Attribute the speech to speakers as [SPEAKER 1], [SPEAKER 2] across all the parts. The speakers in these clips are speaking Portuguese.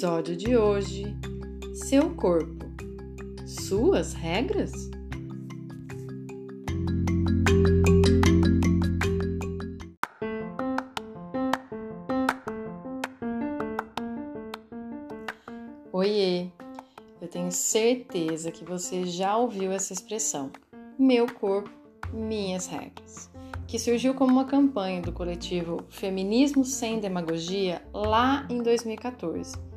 [SPEAKER 1] Episódio de hoje: Seu corpo, suas regras? Oiê! Eu tenho certeza que você já ouviu essa expressão, meu corpo, minhas regras que surgiu como uma campanha do coletivo Feminismo Sem Demagogia lá em 2014.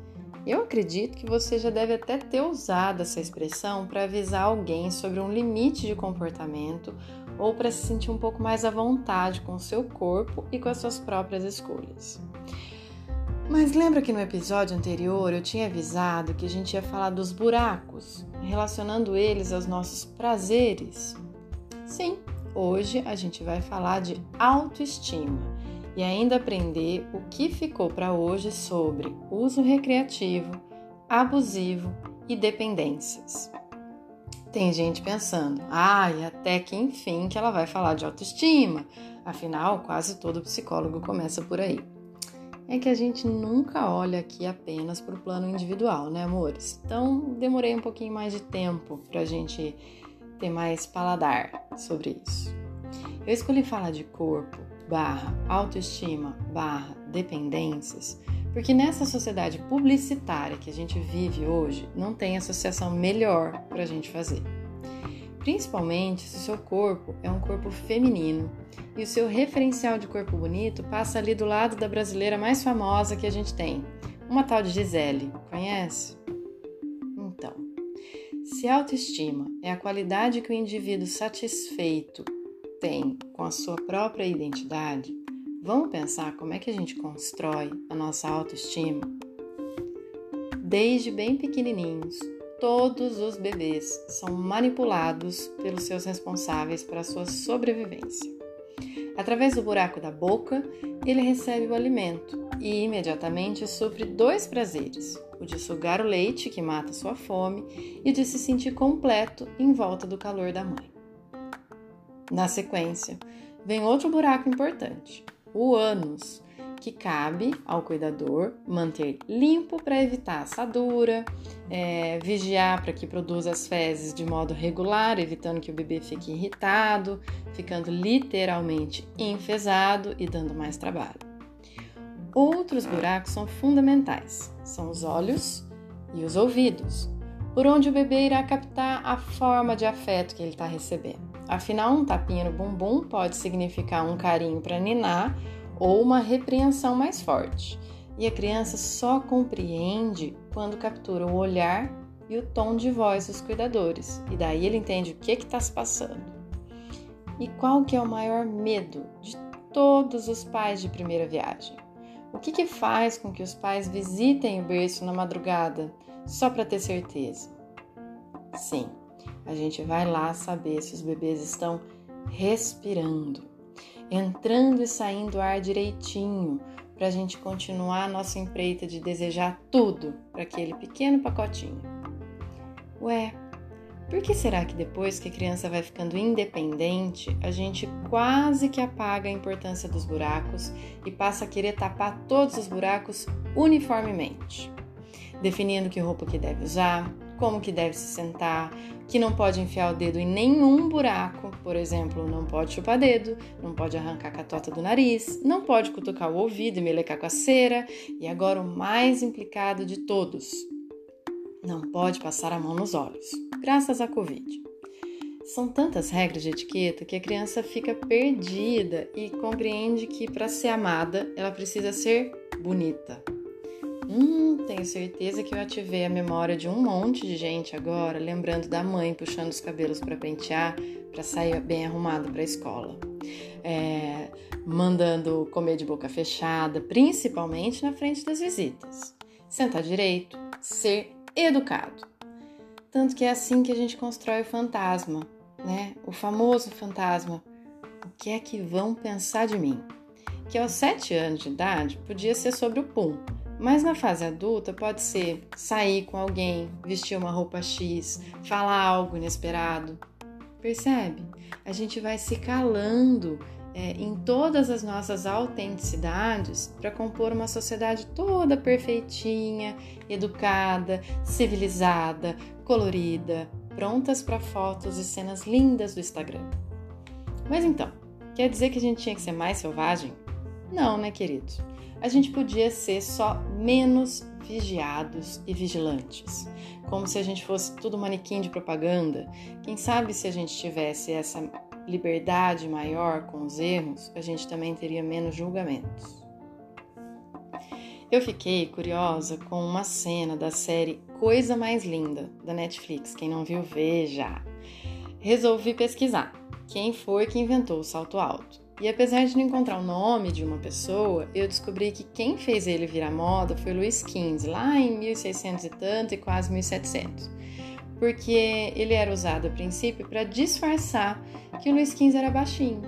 [SPEAKER 1] Eu acredito que você já deve até ter usado essa expressão para avisar alguém sobre um limite de comportamento ou para se sentir um pouco mais à vontade com o seu corpo e com as suas próprias escolhas. Mas lembra que no episódio anterior eu tinha avisado que a gente ia falar dos buracos, relacionando eles aos nossos prazeres? Sim, Hoje a gente vai falar de autoestima e ainda aprender o que ficou para hoje sobre uso recreativo, abusivo e dependências. Tem gente pensando, ai, ah, até que enfim que ela vai falar de autoestima. Afinal, quase todo psicólogo começa por aí. É que a gente nunca olha aqui apenas para o plano individual, né, amores? Então, demorei um pouquinho mais de tempo para a gente ter mais paladar sobre isso. Eu escolhi falar de corpo, barra autoestima, barra dependências, porque nessa sociedade publicitária que a gente vive hoje, não tem associação melhor para a gente fazer. Principalmente se o seu corpo é um corpo feminino e o seu referencial de corpo bonito passa ali do lado da brasileira mais famosa que a gente tem, uma tal de Gisele. Conhece? Se autoestima é a qualidade que o indivíduo satisfeito tem com a sua própria identidade, vamos pensar como é que a gente constrói a nossa autoestima? Desde bem pequenininhos, todos os bebês são manipulados pelos seus responsáveis para a sua sobrevivência. Através do buraco da boca, ele recebe o alimento e imediatamente supre dois prazeres: o de sugar o leite, que mata sua fome, e de se sentir completo em volta do calor da mãe. Na sequência, vem outro buraco importante, o ânus, que cabe ao cuidador manter limpo para evitar assadura, é, vigiar para que produza as fezes de modo regular, evitando que o bebê fique irritado, ficando literalmente enfesado e dando mais trabalho. Outros buracos são fundamentais, são os olhos e os ouvidos, por onde o bebê irá captar a forma de afeto que ele está recebendo. Afinal, um tapinha no bumbum pode significar um carinho para ninar ou uma repreensão mais forte. E a criança só compreende quando captura o olhar e o tom de voz dos cuidadores, e daí ele entende o que está se passando. E qual que é o maior medo de todos os pais de primeira viagem? O que, que faz com que os pais visitem o berço na madrugada só para ter certeza? Sim, a gente vai lá saber se os bebês estão respirando, entrando e saindo ar direitinho, para a gente continuar a nossa empreita de desejar tudo para aquele pequeno pacotinho. Ué, por que será que depois que a criança vai ficando independente, a gente quase que apaga a importância dos buracos e passa a querer tapar todos os buracos uniformemente? Definindo que roupa que deve usar, como que deve se sentar, que não pode enfiar o dedo em nenhum buraco, por exemplo, não pode chupar dedo, não pode arrancar a catota do nariz, não pode cutucar o ouvido e melecar com a cera, e agora o mais implicado de todos, não pode passar a mão nos olhos, graças à Covid. São tantas regras de etiqueta que a criança fica perdida e compreende que para ser amada ela precisa ser bonita. Hum, tenho certeza que eu ativei a memória de um monte de gente agora, lembrando da mãe puxando os cabelos para pentear, para sair bem arrumado para a escola. é, mandando comer de boca fechada, principalmente na frente das visitas. Sentar direito, ser educado. Tanto que é assim que a gente constrói o fantasma, né? O famoso fantasma. O que é que vão pensar de mim? Que aos sete anos de idade podia ser sobre o pum, mas na fase adulta pode ser sair com alguém, vestir uma roupa X, falar algo inesperado. Percebe? A gente vai se calando é, em todas as nossas autenticidades para compor uma sociedade toda perfeitinha, educada, civilizada, colorida, prontas para fotos e cenas lindas do Instagram. Mas então, quer dizer que a gente tinha que ser mais selvagem? Não, né, queridos? A gente podia ser só menos vigiados e vigilantes, como se a gente fosse tudo manequim de propaganda. Quem sabe se a gente tivesse essa liberdade maior com os erros, a gente também teria menos julgamentos. Eu fiquei curiosa com uma cena da série Coisa Mais Linda da Netflix. Quem não viu, veja. Resolvi pesquisar quem foi que inventou o salto alto. E apesar de não encontrar o nome de uma pessoa, eu descobri que quem fez ele virar moda foi Louis XV, lá em 1600 e tanto e quase 1700 porque ele era usado a princípio para disfarçar que o Luiz XV era baixinho.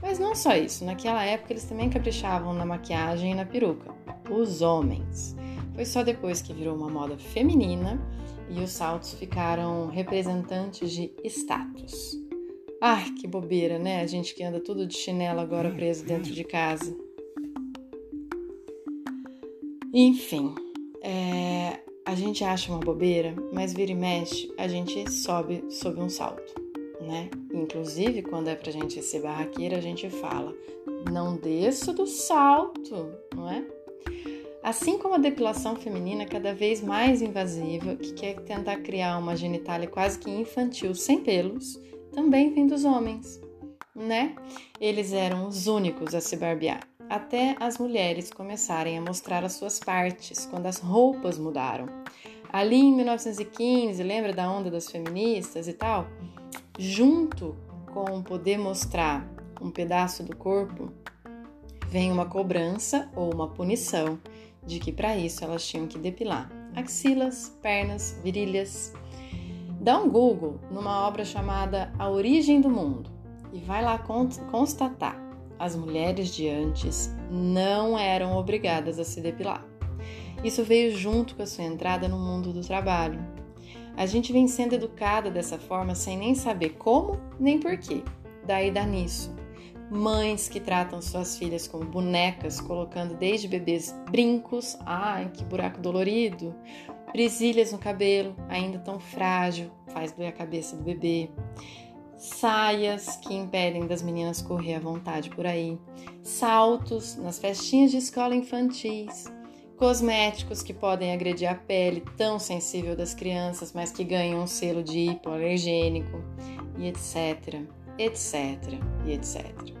[SPEAKER 1] Mas não só isso, naquela época eles também caprichavam na maquiagem e na peruca. Os homens. Foi só depois que virou uma moda feminina e os saltos ficaram representantes de status. Ah, que bobeira, né? A gente que anda tudo de chinelo agora preso dentro de casa. Enfim, é, a gente acha uma bobeira, mas vira e mexe, a gente sobe sob um salto, né? Inclusive, quando é pra gente ser barraqueira, a gente fala: não desço do salto, não é? Assim como a depilação feminina é cada vez mais invasiva, que quer tentar criar uma genitália quase que infantil sem pelos, também vem dos homens, né? Eles eram os únicos a se barbear até as mulheres começarem a mostrar as suas partes quando as roupas mudaram. Ali em 1915, lembra da onda das feministas e tal? Junto com poder mostrar um pedaço do corpo, vem uma cobrança ou uma punição de que para isso elas tinham que depilar axilas, pernas, virilhas. Dá um Google numa obra chamada A Origem do Mundo e vai lá constatar as mulheres de antes não eram obrigadas a se depilar. Isso veio junto com a sua entrada no mundo do trabalho. A gente vem sendo educada dessa forma sem nem saber como nem porquê. Daí dá nisso. Mães que tratam suas filhas como bonecas, colocando desde bebês brincos, ai que buraco dolorido, presilhas no cabelo, ainda tão frágil, faz doer a cabeça do bebê. Saias que impedem das meninas correr à vontade por aí, saltos nas festinhas de escola infantis, cosméticos que podem agredir a pele tão sensível das crianças, mas que ganham um selo de hipoalergênico, e etc, etc e etc.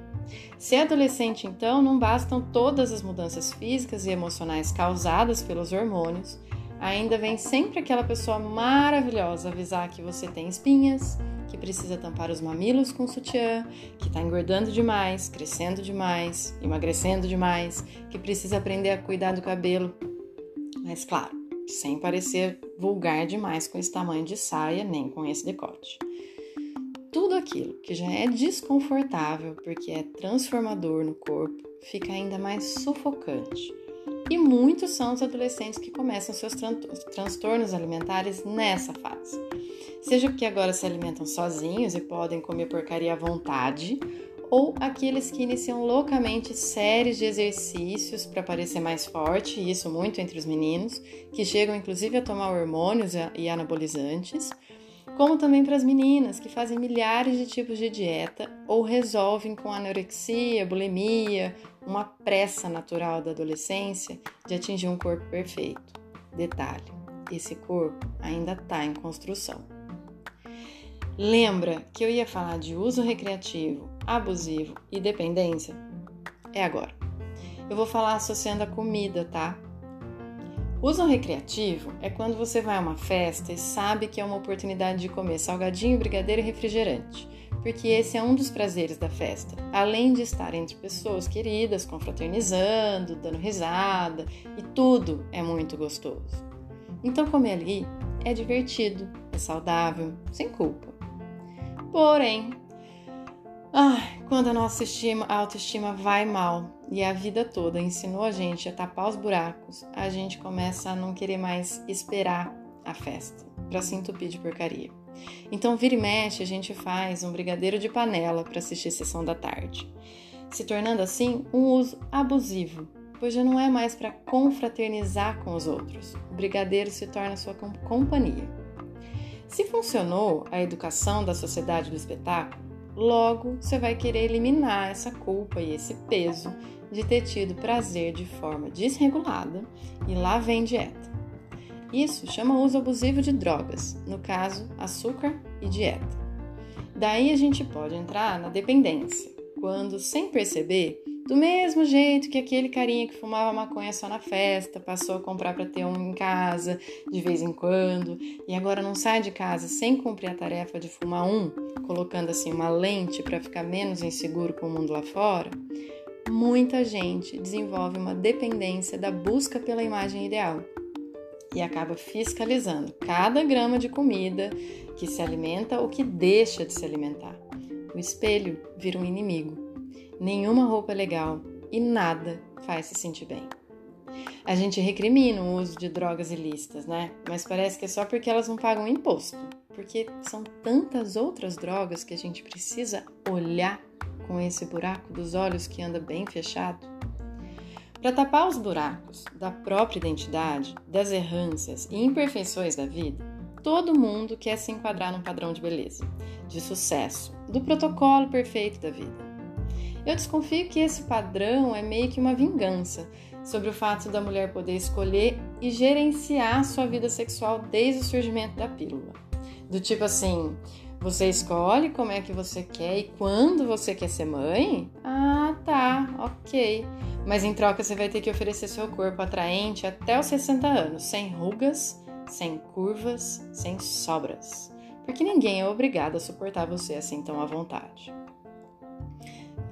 [SPEAKER 1] Se é adolescente, então, não bastam todas as mudanças físicas e emocionais causadas pelos hormônios, ainda vem sempre aquela pessoa maravilhosa avisar que você tem espinhas, que precisa tampar os mamilos com sutiã, que está engordando demais, crescendo demais, emagrecendo demais, que precisa aprender a cuidar do cabelo. Mas claro, sem parecer vulgar demais com esse tamanho de saia, nem com esse decote. Tudo aquilo que já é desconfortável porque é transformador no corpo fica ainda mais sufocante. E muitos são os adolescentes que começam seus transtornos alimentares nessa fase. Seja porque agora se alimentam sozinhos e podem comer porcaria à vontade, ou aqueles que iniciam loucamente séries de exercícios para parecer mais forte, e isso muito entre os meninos, que chegam inclusive a tomar hormônios e anabolizantes, como também para as meninas que fazem milhares de tipos de dieta ou resolvem com anorexia, bulimia, uma pressa natural da adolescência de atingir um corpo perfeito. Detalhe: esse corpo ainda está em construção. Lembra que eu ia falar de uso recreativo, abusivo e dependência? É agora. Eu vou falar associando a comida, tá? Uso recreativo é quando você vai a uma festa e sabe que é uma oportunidade de comer salgadinho, brigadeiro e refrigerante. porque esse é um dos prazeres da festa, além de estar entre pessoas queridas, confraternizando, dando risada e tudo é muito gostoso. Então, comer ali é divertido, é saudável, sem culpa. Porém, quando a nossa estima, a autoestima vai mal e a vida toda ensinou a gente a tapar os buracos, a gente começa a não querer mais esperar a festa para se entupir de porcaria. Então, vira e mexe, a gente faz um brigadeiro de panela para assistir sessão da tarde, se tornando assim um uso abusivo, pois já não é mais para confraternizar com os outros. O brigadeiro se torna sua companhia. Se funcionou a educação da sociedade do espetáculo, logo você vai querer eliminar essa culpa e esse peso de ter tido prazer de forma desregulada e lá vem dieta. Isso chama uso abusivo de drogas, no caso, açúcar e dieta. Daí a gente pode entrar na dependência, quando, sem perceber, do mesmo jeito que aquele carinha que fumava maconha só na festa, passou a comprar para ter um em casa de vez em quando e agora não sai de casa sem cumprir a tarefa de fumar um, colocando assim uma lente para ficar menos inseguro com o mundo lá fora, muita gente desenvolve uma dependência da busca pela imagem ideal e acaba fiscalizando cada grama de comida que se alimenta ou que deixa de se alimentar. O espelho vira um inimigo. Nenhuma roupa é legal e nada faz se sentir bem. A gente recrimina o uso de drogas ilícitas, né? Mas parece que é só porque elas não pagam imposto. Porque são tantas outras drogas que a gente precisa olhar com esse buraco dos olhos que anda bem fechado. Para tapar os buracos da própria identidade, das errâncias e imperfeições da vida, todo mundo quer se enquadrar num padrão de beleza, de sucesso, do protocolo perfeito da vida. Eu desconfio que esse padrão é meio que uma vingança sobre o fato da mulher poder escolher e gerenciar sua vida sexual desde o surgimento da pílula. Do tipo assim, você escolhe como é que você quer e quando você quer ser mãe? Ah, tá, ok. Mas em troca você vai ter que oferecer seu corpo atraente até os 60 anos, sem rugas, sem curvas, sem sobras. Porque ninguém é obrigado a suportar você assim tão à vontade.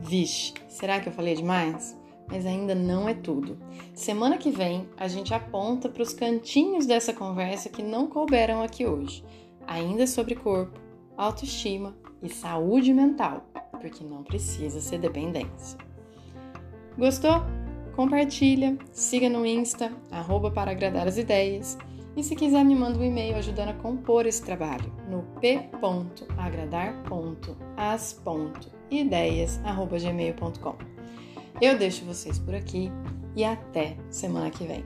[SPEAKER 1] Vixe, será que eu falei demais? Mas ainda não é tudo. Semana que vem a gente aponta para os cantinhos dessa conversa que não couberam aqui hoje, ainda sobre corpo autoestima e saúde mental, porque não precisa ser dependência. Gostou? Compartilha, siga no Insta, arroba para agradar as ideias. E se quiser, me manda um e-mail ajudando a compor esse trabalho no p.agradar.as.ideias.gmail.com. Eu deixo vocês por aqui e até semana que vem.